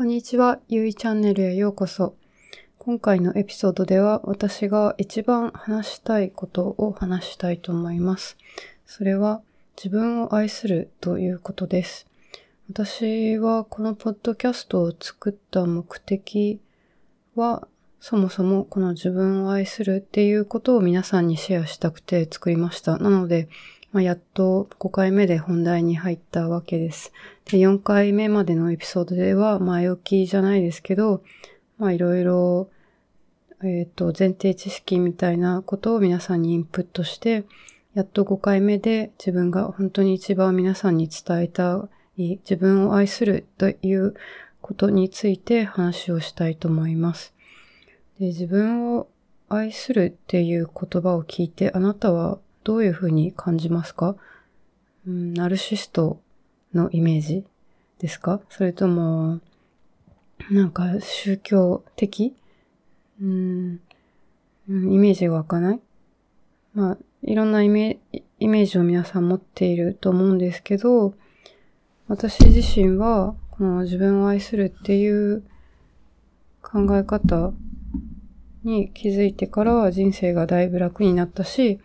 こんにちは、ゆいチャンネルへようこそ。今回のエピソードでは私が一番話したいことを話したいと思います。それは自分を愛するということです。私はこのポッドキャストを作った目的はそもそもこの自分を愛するっていうことを皆さんにシェアしたくて作りました。なので、まあ、やっと5回目で本題に入ったわけです。で、4回目までのエピソードでは前置きじゃないですけど、まあいろいろ、えっ、ー、と、前提知識みたいなことを皆さんにインプットして、やっと5回目で自分が本当に一番皆さんに伝えたい自分を愛するということについて話をしたいと思います。で自分を愛するっていう言葉を聞いてあなたはどういうふうに感じますか、うん、ナルシストのイメージですか？それとも、なんか宗教的？うん、イメージが湧かない？まあ、いろんなイメイメージを皆さん持っていると思うんですけど、私自身は、この自分を愛するっていう考え方に気づいてから人生がだいぶ楽になったし、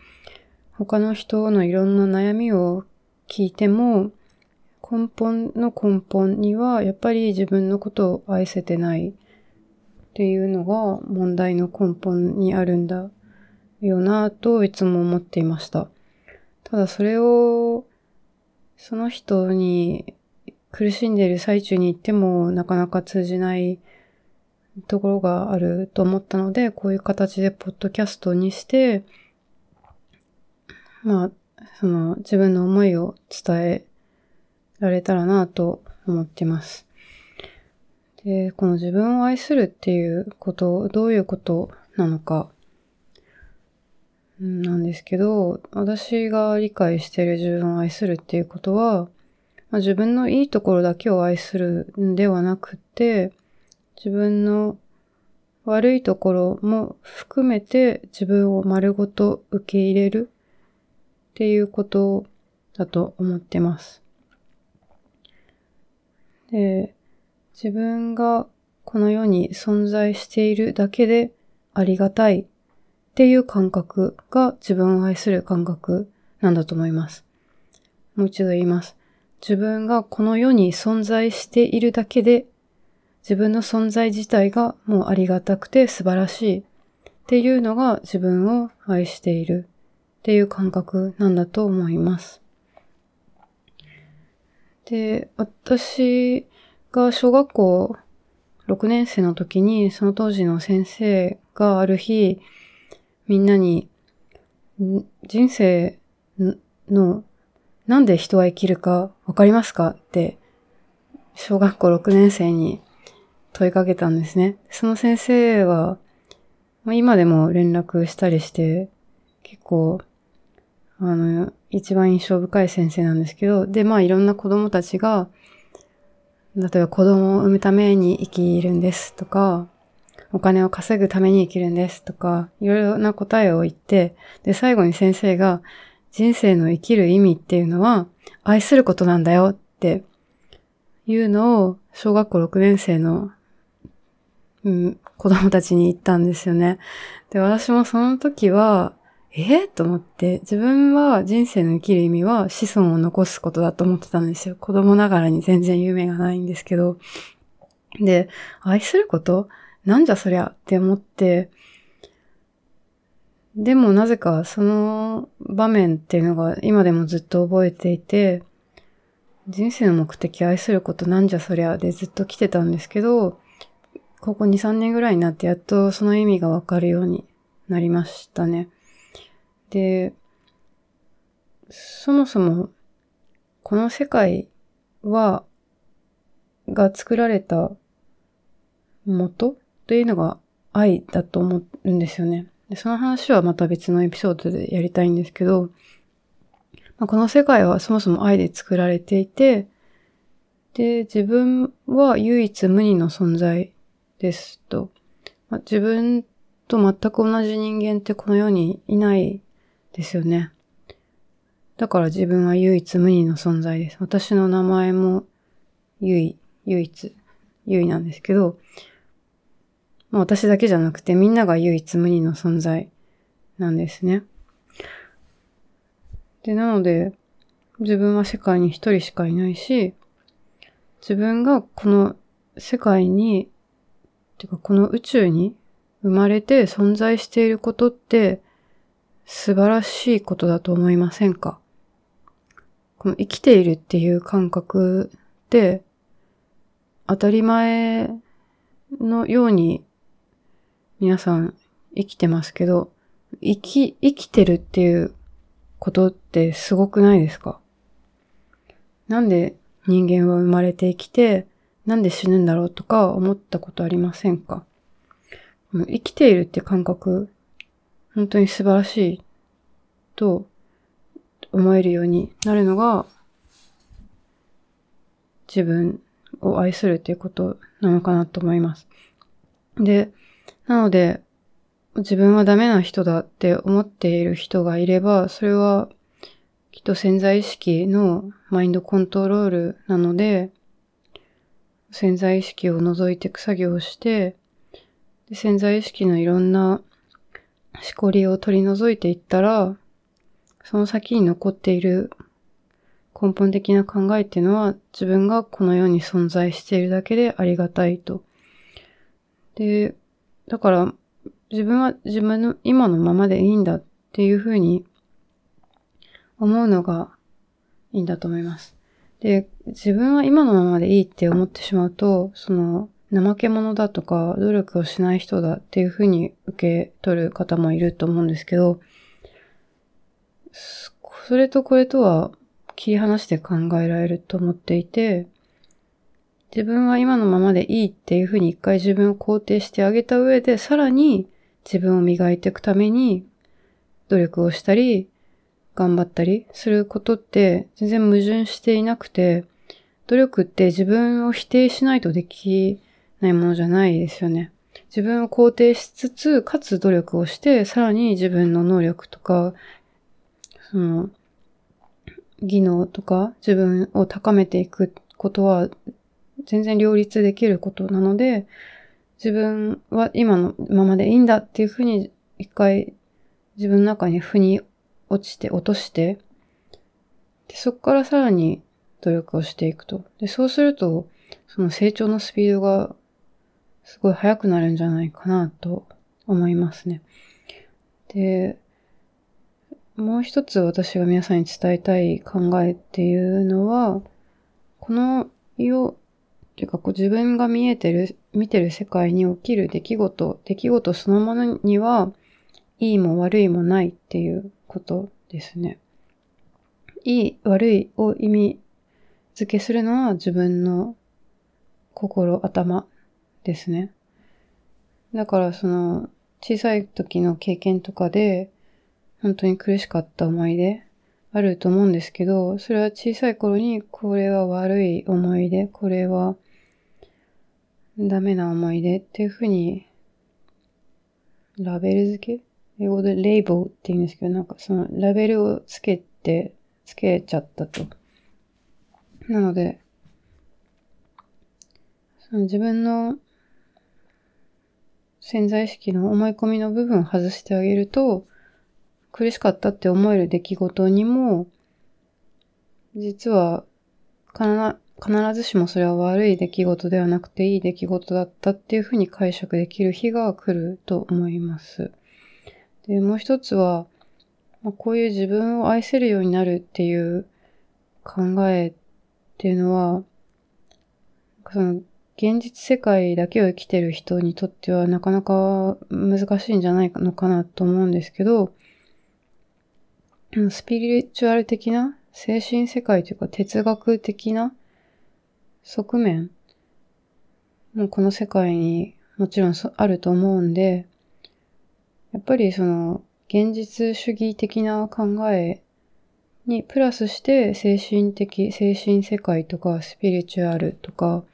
他の人のいろんな悩みを聞いても、根本の根本にはやっぱり自分のことを愛せてないっていうのが問題の根本にあるんだよなといつも思っていました。ただそれをその人に苦しんでいる最中に言ってもなかなか通じないところがあると思ったので、こういう形でポッドキャストにして、まあ、その自分の思いを伝えられたらなと思ってます。で、この自分を愛するっていうこと、どういうことなのか、なんですけど、私が理解している自分を愛するっていうことは、まあ、自分のいいところだけを愛するんではなくて、自分の悪いところも含めて自分を丸ごと受け入れるっていうことだと思ってます。で、自分がこの世に存在しているだけでありがたいっていう感覚が自分を愛する感覚なんだと思います。もう一度言います。自分がこの世に存在しているだけで自分の存在自体がもうありがたくて素晴らしいっていうのが自分を愛しているっていう感覚なんだと思います。で、私が小学校6年生の時に、その当時の先生がある日、みんなに、人生の、なんで人は生きるかわかりますか？って、小学校6年生に問いかけたんですね。その先生は、今でも連絡したりして、結構あの、一番印象深い先生なんですけど、で、まあいろんな子供たちが、例えば子供を産むために生きるんですとか、お金を稼ぐために生きるんですとか、いろいろな答えを言って、で、最後に先生が、人生の生きる意味っていうのは、愛することなんだよっていうのを、小学校6年生の、うん、子供たちに言ったんですよね。で、私もその時は、えと思って、自分は人生の生きる意味は子孫を残すことだと思ってたんですよ。子供ながらに全然夢がないんですけど。で、愛すること？なんじゃそりゃって思って、でもなぜかその場面っていうのが今でもずっと覚えていて、人生の目的愛することなんじゃそりゃでずっと来てたんですけど、ここ2、3年ぐらいになってやっとその意味がわかるようになりましたね。で、そもそも、この世界は、が作られた元というのが愛だと思うんですよね。でその話はまた別のエピソードでやりたいんですけど、まあ、この世界はそもそも愛で作られていて、で、自分は唯一無二の存在ですと。まあ、自分と全く同じ人間ってこの世にいないですよね。だから自分は唯一無二の存在です。私の名前も唯、唯一優位なんですけど、まあ私だけじゃなくてみんなが唯一無二の存在なんですね。で、なので、自分は世界に一人しかいないし、自分がこの世界に、てかこの宇宙に生まれて存在していることって素晴らしいことだと思いませんか？この生きているっていう感覚って当たり前のように皆さん生きてますけど、生き、生きてるっていうことってすごくないですか？なんで人間は生まれて生きて、なんで死ぬんだろうとか思ったことありませんか？生きているって感覚、本当に素晴らしいと思えるようになるのが、自分を愛するっていうことなのかなと思います。で、なので、自分はダメな人だって思っている人がいれば、それはきっと潜在意識のマインドコントロールなので、潜在意識を除いていく作業をして、で潜在意識のいろんなしこりを取り除いていったら、その先に残っている根本的な考えっていうのは自分がこの世に存在しているだけでありがたいと。で、だから自分は自分の今のままでいいんだっていうふうに思うのがいいんだと思います。で、自分は今のままでいいって思ってしまうと、その、怠け者だとか、努力をしない人だっていうふうに受け取る方もいると思うんですけど、それとこれとは切り離して考えられると思っていて、自分は今のままでいいっていうふうに一回自分を肯定してあげた上で、さらに自分を磨いていくために努力をしたり、頑張ったりすることって全然矛盾していなくて、努力って自分を否定しないとできないものじゃないですよね。自分を肯定しつつ、かつ努力をして、さらに自分の能力とか、その、技能とか自分を高めていくことは全然両立できることなので、自分は今のままでいいんだっていうふうに一回自分の中に腑に落ちて落として、でそこからさらに努力をしていくと。で、そうすると、その成長のスピードがすごい速くなるんじゃないかなと思いますね。で、もう一つ私が皆さんに伝えたい考えっていうのは、この世、っていうかこう自分が見えてる、見てる世界に起きる出来事、出来事そのものには、いいも悪いもないっていうことですね。いい、悪いを意味付けするのは自分の心、頭ですね。だからその小さい時の経験とかで本当に苦しかった思い出あると思うんですけど、それは小さい頃にこれは悪い思い出、これはダメな思い出っていうふうにラベル付け英語でレイボーって言うんですけど、なんかそのラベルをつけて、つけちゃったと。なので、その自分の潜在意識の思い込みの部分を外してあげると、苦しかったって思える出来事にも、実は必ずしもそれは悪い出来事ではなくていい出来事だったっていうふうに解釈できる日が来ると思います。で、もう一つは、ま、こういう自分を愛せるようになるっていう考えっていうのは、その現実世界だけを生きてる人にとってはなかなか難しいんじゃないのかなと思うんですけど、スピリチュアル的な精神世界というか哲学的な側面もこの世界にもちろんあると思うんで、やっぱりその現実主義的な考えにプラスして精神的、精神世界とかスピリチュアルとか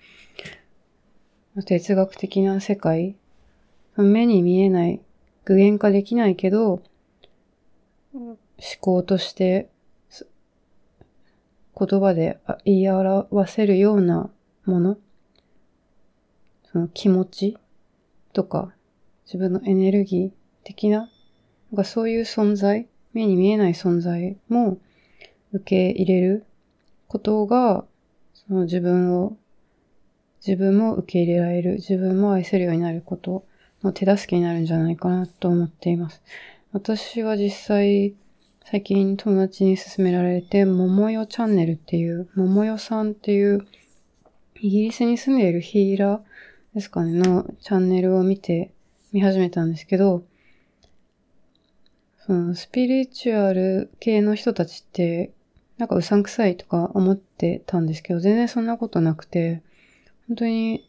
哲学的な世界？目に見えない、具現化できないけど思考として言葉で言い表せるようなもの？その気持ちとか、自分のエネルギー的な、なんかそういう存在、目に見えない存在も受け入れることが、その自分を、自分も受け入れられる、自分も愛せるようになることの手助けになるんじゃないかなと思っています。私は実際、最近友達に勧められて、桃よチャンネルっていう、桃よさんっていう、イギリスに住んでいるヒーラーですかね、のチャンネルを見て、見始めたんですけど、そのスピリチュアル系の人たちって、なんかうさんくさいとか思ってたんですけど、全然そんなことなくて、本当に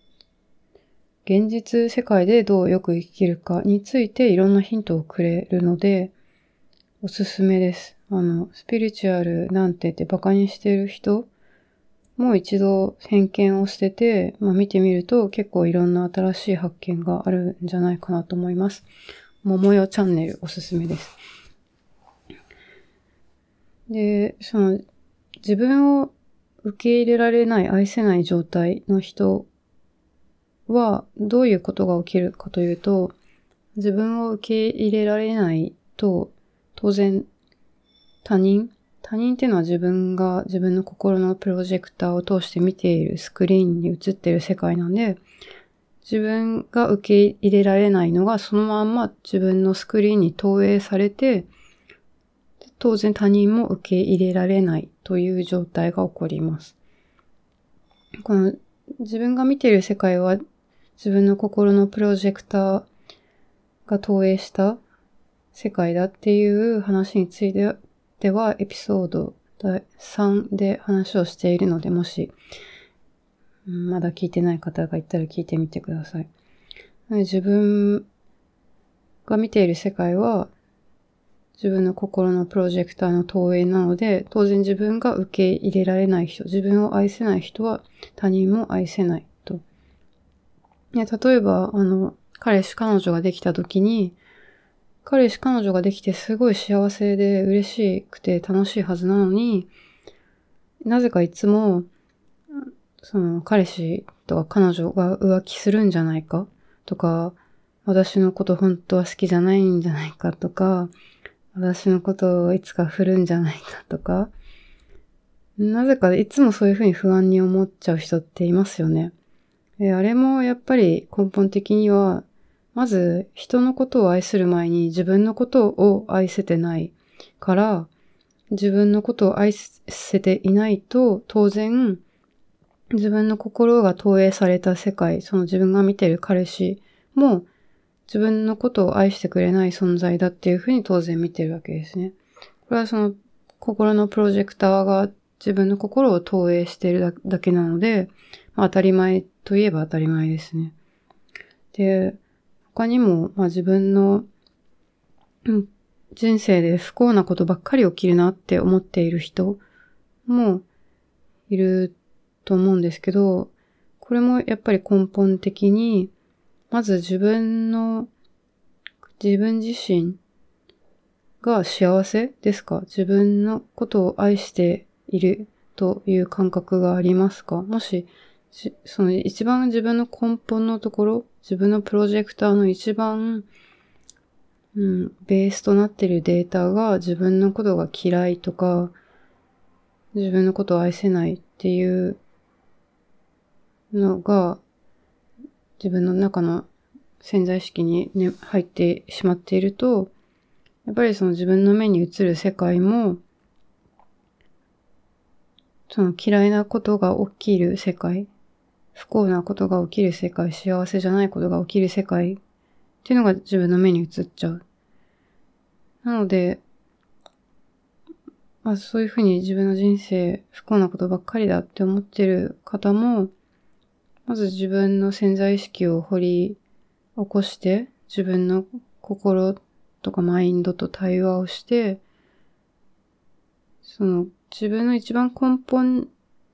現実世界でどうよく生きるかについていろんなヒントをくれるので、おすすめです。あの、スピリチュアルなんてってバカにしてる人もう一度偏見を捨てて、まあ、見てみると結構いろんな新しい発見があるんじゃないかなと思います。桃よチャンネルおすすめです。で、その自分を受け入れられない、愛せない状態の人はどういうことが起きるかというと、自分を受け入れられないと、当然他人他人っていうのは自分が自分の心のプロジェクターを通して見ているスクリーンに映ってる世界なんで、自分が受け入れられないのがそのまんま自分のスクリーンに投影されて、当然他人も受け入れられないという状態が起こります。この自分が見ている世界は自分の心のプロジェクターが投影した世界だっていう話についてではエピソード3で話をしているので、もし、まだ聞いてない方がいたら聞いてみてください。自分が見ている世界は自分の心のプロジェクターの投影なので、当然自分が受け入れられない人、自分を愛せない人は他人も愛せないと。例えば、あの、彼氏彼女ができた時に、彼氏彼女ができてすごい幸せで嬉しくて楽しいはずなのに、なぜかいつも、その彼氏とか彼女が浮気するんじゃないかとか、私のこと本当は好きじゃないんじゃないかとか、私のことをいつか振るんじゃないかとか、なぜかいつもそういうふうに不安に思っちゃう人っていますよね。あれもやっぱり根本的にはまず人のことを愛する前に自分のことを愛せてないから、自分のことを愛せていないと当然自分の心が投影された世界、その自分が見てる彼氏も自分のことを愛してくれない存在だっていうふうに当然見てるわけですね。これはその心のプロジェクターが自分の心を投影しているだけなので、まあ、当たり前といえば当たり前ですね。で、他にも、まあ自分の、人生で不幸なことばっかり起きるなって思っている人もいると思うんですけど、これもやっぱり根本的に、まず自分の、自分自身が幸せですか？自分のことを愛しているという感覚がありますか？もしその一番自分の根本のところ、自分のプロジェクターの一番、うん、ベースとなっているデータが自分のことが嫌いとか、自分のことを愛せないっていうのが、自分の中の潜在意識に、ね、入ってしまっていると、やっぱりその自分の目に映る世界も、その嫌いなことが起きる世界不幸なことが起きる世界、幸せじゃないことが起きる世界っていうのが自分の目に映っちゃう。なので、まあそういうふうに自分の人生不幸なことばっかりだって思ってる方も、まず自分の潜在意識を掘り起こして、自分の心とかマインドと対話をして、その自分の一番根本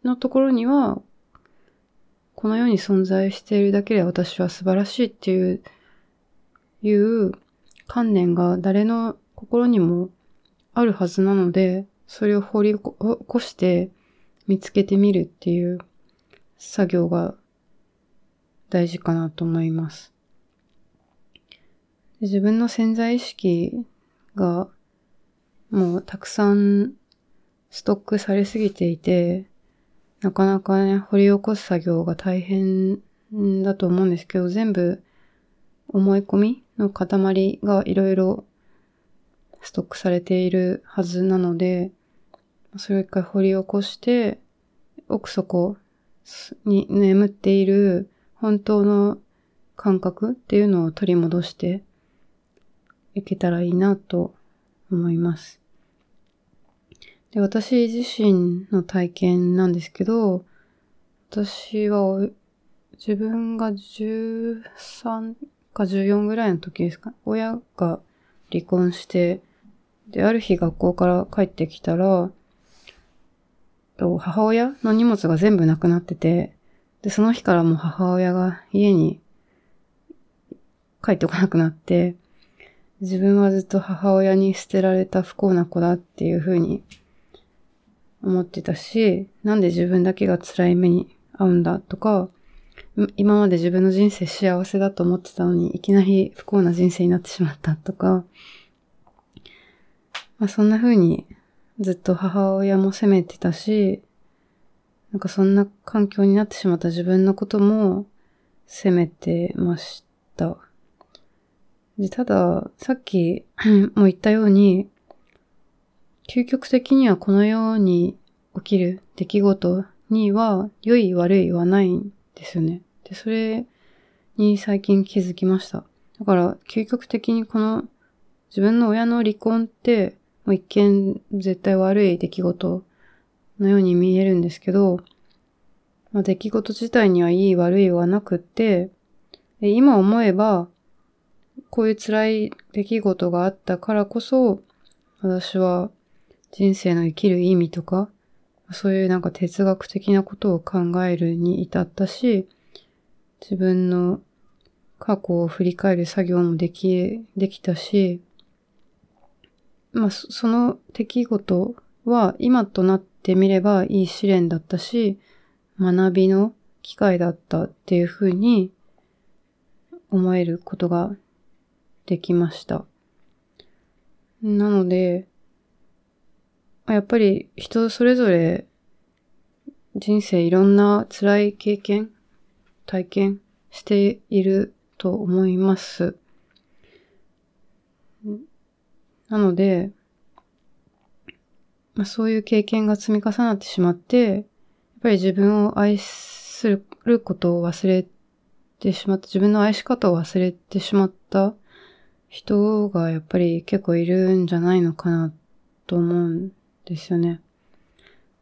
のところにはこの世に存在しているだけで私は素晴らしいっていう、いう観念が誰の心にもあるはずなので、それを掘り起こして見つけてみるっていう作業が大事かなと思います。自分の潜在意識がもうたくさんストックされすぎていて、なかなかね、掘り起こす作業が大変だと思うんですけど、全部思い込みの塊がいろいろストックされているはずなので、それを一回掘り起こして、奥底に眠っている本当の感覚っていうのを取り戻していけたらいいなと思います。で、私自身の体験なんですけど、私は自分が13か14ぐらいの時ですか？親が離婚して、で、ある日学校から帰ってきたら、母親の荷物が全部なくなってて、で、その日からもう母親が家に帰ってこなくなって、自分はずっと母親に捨てられた不幸な子だっていう風に思ってたし、なんで自分だけが辛い目に遭うんだとか、今まで自分の人生幸せだと思ってたのに、いきなり不幸な人生になってしまったとか、まあそんな風にずっと母親も責めてたし、なんかそんな環境になってしまった自分のことも責めてました。で、ただ、さっき も言ったように、究極的にはこのように起きる出来事には良い悪いはないんですよね。で、それに最近気づきました。だから、究極的にこの自分の親の離婚って、もう一見絶対悪い出来事のように見えるんですけど、まあ、出来事自体にはいい悪いはなくって、今思えば、こういう辛い出来事があったからこそ、私は人生の生きる意味とか、そういうなんか哲学的なことを考えるに至ったし、自分の過去を振り返る作業もでき、できたし、まあ、その出来事は今となってみればいい試練だったし、学びの機会だったっていうふうに思えることができました。なので、やっぱり人それぞれ人生いろんな辛い経験、体験していると思います。なので、まあ、そういう経験が積み重なってしまって、やっぱり自分を愛することを忘れてしまった、自分の愛し方を忘れてしまった人がやっぱり結構いるんじゃないのかなと思うんですよね。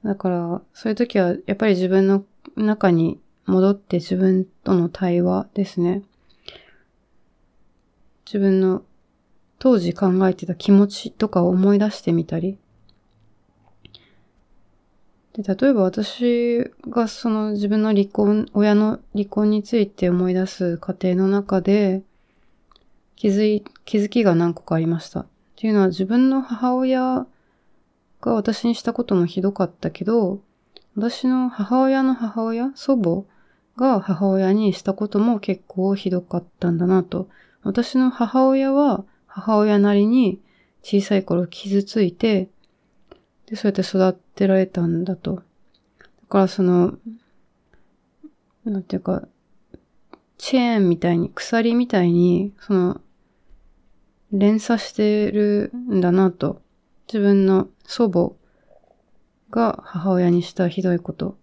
だから、そういう時は、やっぱり自分の中に戻って自分との対話ですね。自分の当時考えてた気持ちとかを思い出してみたり。で、例えば私がその自分の離婚、親の離婚について思い出す過程の中で、気づい、気づきが何個かありました。っていうのは自分の母親が私にしたこともひどかったけど、私の母親の母親、祖母が母親にしたことも結構ひどかったんだなと。私の母親は母親なりに小さい頃傷ついて、で、そうやって育てられたんだと。だからその、なんていうか、チェーンみたいに、鎖みたいに、その、連鎖してるんだなと。自分の祖母が母親にしたひどいこと。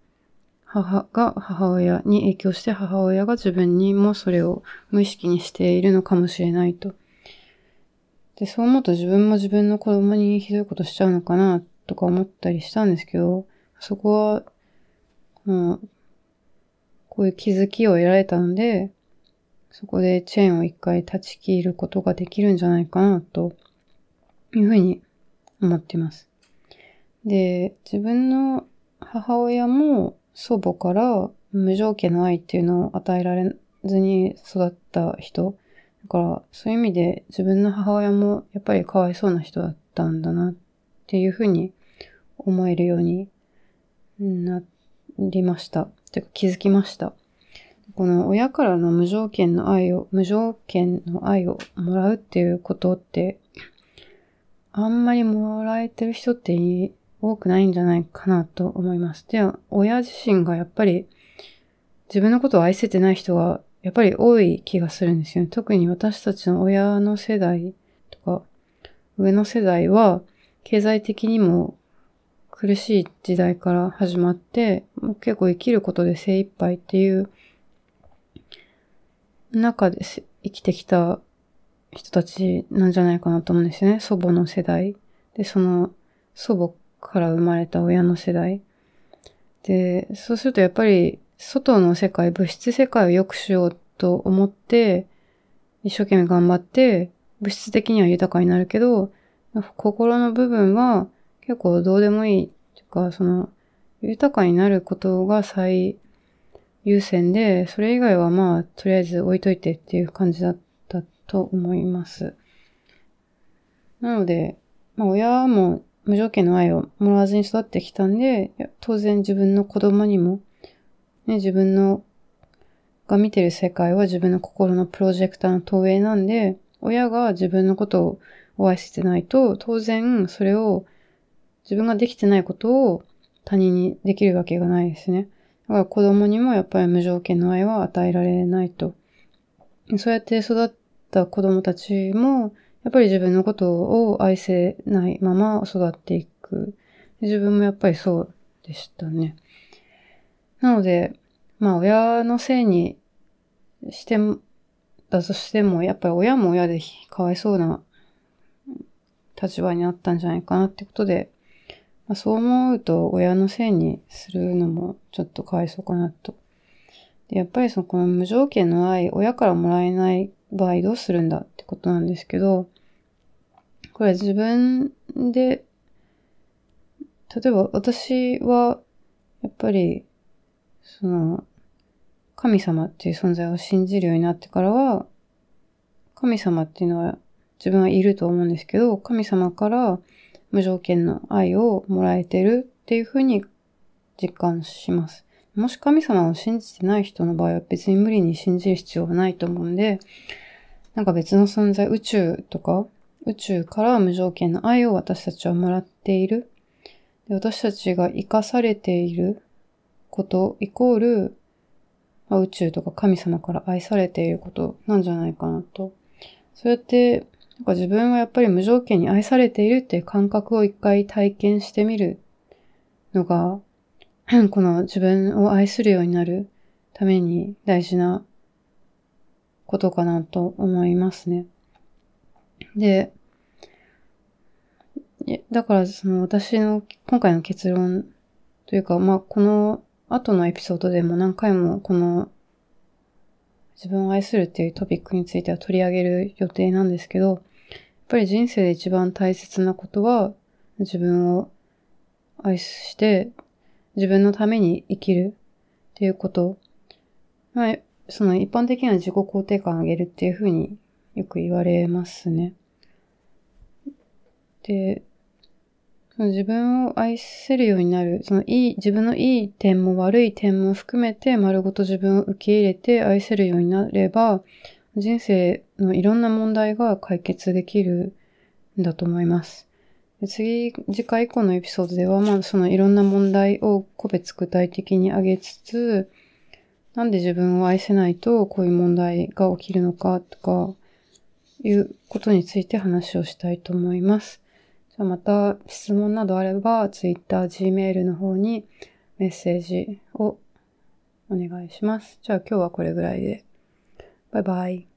母が母親に影響して母親が自分にもそれを無意識にしているのかもしれないと。で、そう思うと自分も自分の子供にひどいことしちゃうのかなとか思ったりしたんですけど、そこは、まあ、こういう気づきを得られたので、そこでチェーンを一回断ち切ることができるんじゃないかなというふうに思っています。で、自分の母親も祖母から無条件の愛っていうのを与えられずに育った人。だから、そういう意味で自分の母親もやっぱりかわいそうな人だったんだなっっていうふうに思えるようになりました。てか気づきました。この親からの無条件の愛を、無条件の愛をもらうっていうことって、あんまりもらえてる人って多くないんじゃないかなと思います。で、親自身がやっぱり自分のことを愛せてない人がやっぱり多い気がするんですよね。特に私たちの親の世代とか、上の世代は経済的にも苦しい時代から始まって、もう結構生きることで精一杯っていう中で生きてきた人たちなんじゃないかなと思うんですよね。祖母の世代。で、その祖母から生まれた親の世代。で、そうするとやっぱり外の世界、物質世界を良くしようと思って、一生懸命頑張って、物質的には豊かになるけど、心の部分は結構どうでもいいっていうか、その、豊かになることが最優先で、それ以外はまあ、とりあえず置いといてっていう感じだったと思います。なので、まあ親も無条件の愛をもらわずに育ってきたんで、当然自分の子供にも、ね、自分のが見てる世界は自分の心のプロジェクターの投影なんで、親が自分のことを愛せてないと、当然それを自分ができてないことを他人にできるわけがないですね。だから子供にもやっぱり無条件の愛は与えられないと。そうやって育った子供たちも、やっぱり自分のことを愛せないまま育っていく。自分もやっぱりそうでしたね。なので、まあ親のせいにしても、だとしても、やっぱり親も親でかわいそうな立場にあったんじゃないかなってことで、まあ、そう思うと親のせいにするのもちょっとかわいそうかなと。でやっぱりそのこの無条件の愛、親からもらえない場合どうするんだってことなんですけど、これ自分で、例えば私はやっぱりその神様っていう存在を信じるようになってからは、神様っていうのは自分はいると思うんですけど、神様から無条件の愛をもらえてるっていうふうに実感します。もし神様を信じてない人の場合は別に無理に信じる必要はないと思うんで、なんか別の存在、宇宙とか、宇宙から無条件の愛を私たちはもらっている。で私たちが生かされていることイコール、まあ、宇宙とか神様から愛されていることなんじゃないかなと。そうやってなんか自分はやっぱり無条件に愛されているっていう感覚を一回体験してみるのが、この自分を愛するようになるために大事なことかなと思いますね。で、だからその私の今回の結論というか、まあこの後のエピソードでも何回もこの自分を愛するっていうトピックについては取り上げる予定なんですけど、っぱり人生で一番大切なことは、自分を愛して、自分のために生きるっていうこと。まあ、その一般的には自己肯定感を上げるっていうふうによく言われますね。で、その自分を愛せるようになる、そのいい、自分のいい点も悪い点も含めて丸ごと自分を受け入れて愛せるようになれば、人生のいろんな問題が解決できるんだと思います。次、次回以降のエピソードでは、まあそのいろんな問題を個別具体的に挙げつつ、なんで自分を愛せないとこういう問題が起きるのかとか、いうことについて話をしたいと思います。じゃあまた質問などあれば、Twitter、Gmail の方にメッセージをお願いします。じゃあ今日はこれぐらいで。バイバイ。